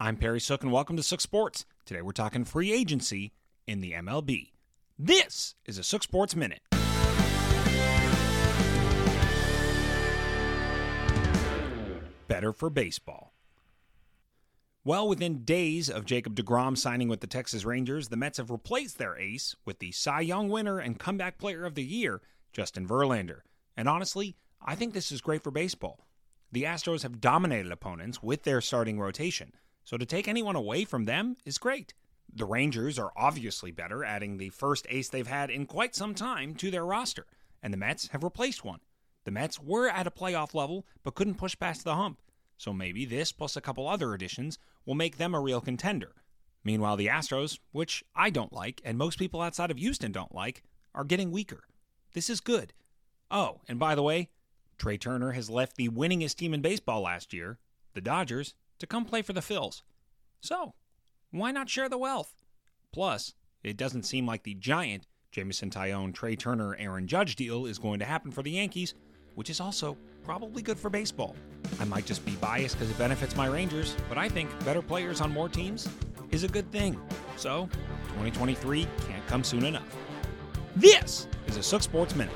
I'm Perry Sook, and welcome to Sook Sports. Today we're talking free agency in the MLB. This is a Sook Sports Minute. Better for baseball. Well, within days of Jacob DeGrom signing with the Texas Rangers, the Mets have replaced their ace with the Cy Young winner and comeback player of the year, Justin Verlander. And honestly, I think this is great for baseball. The Astros have dominated opponents with their starting rotation, so to take anyone away from them is great. The Rangers are obviously better, adding the first ace they've had in quite some time to their roster, and the Mets have replaced one. The Mets were at a playoff level but couldn't push past the hump, so maybe this plus a couple other additions will make them a real contender. Meanwhile, the Astros, which I don't like and most people outside of Houston don't like, are getting weaker. This is good. Oh, and by the way, Trea Turner has left the winningest team in baseball last year, the Dodgers, to come play for the Phils. So, why not share the wealth? Plus, it doesn't seem like the giant Jameson Taillon, Trea Turner, Aaron Judge deal is going to happen for the Yankees, which is also probably good for baseball. I might just be biased because it benefits my Rangers, but I think better players on more teams is a good thing. So, 2023 can't come soon enough. This is a Sook Sports Minute.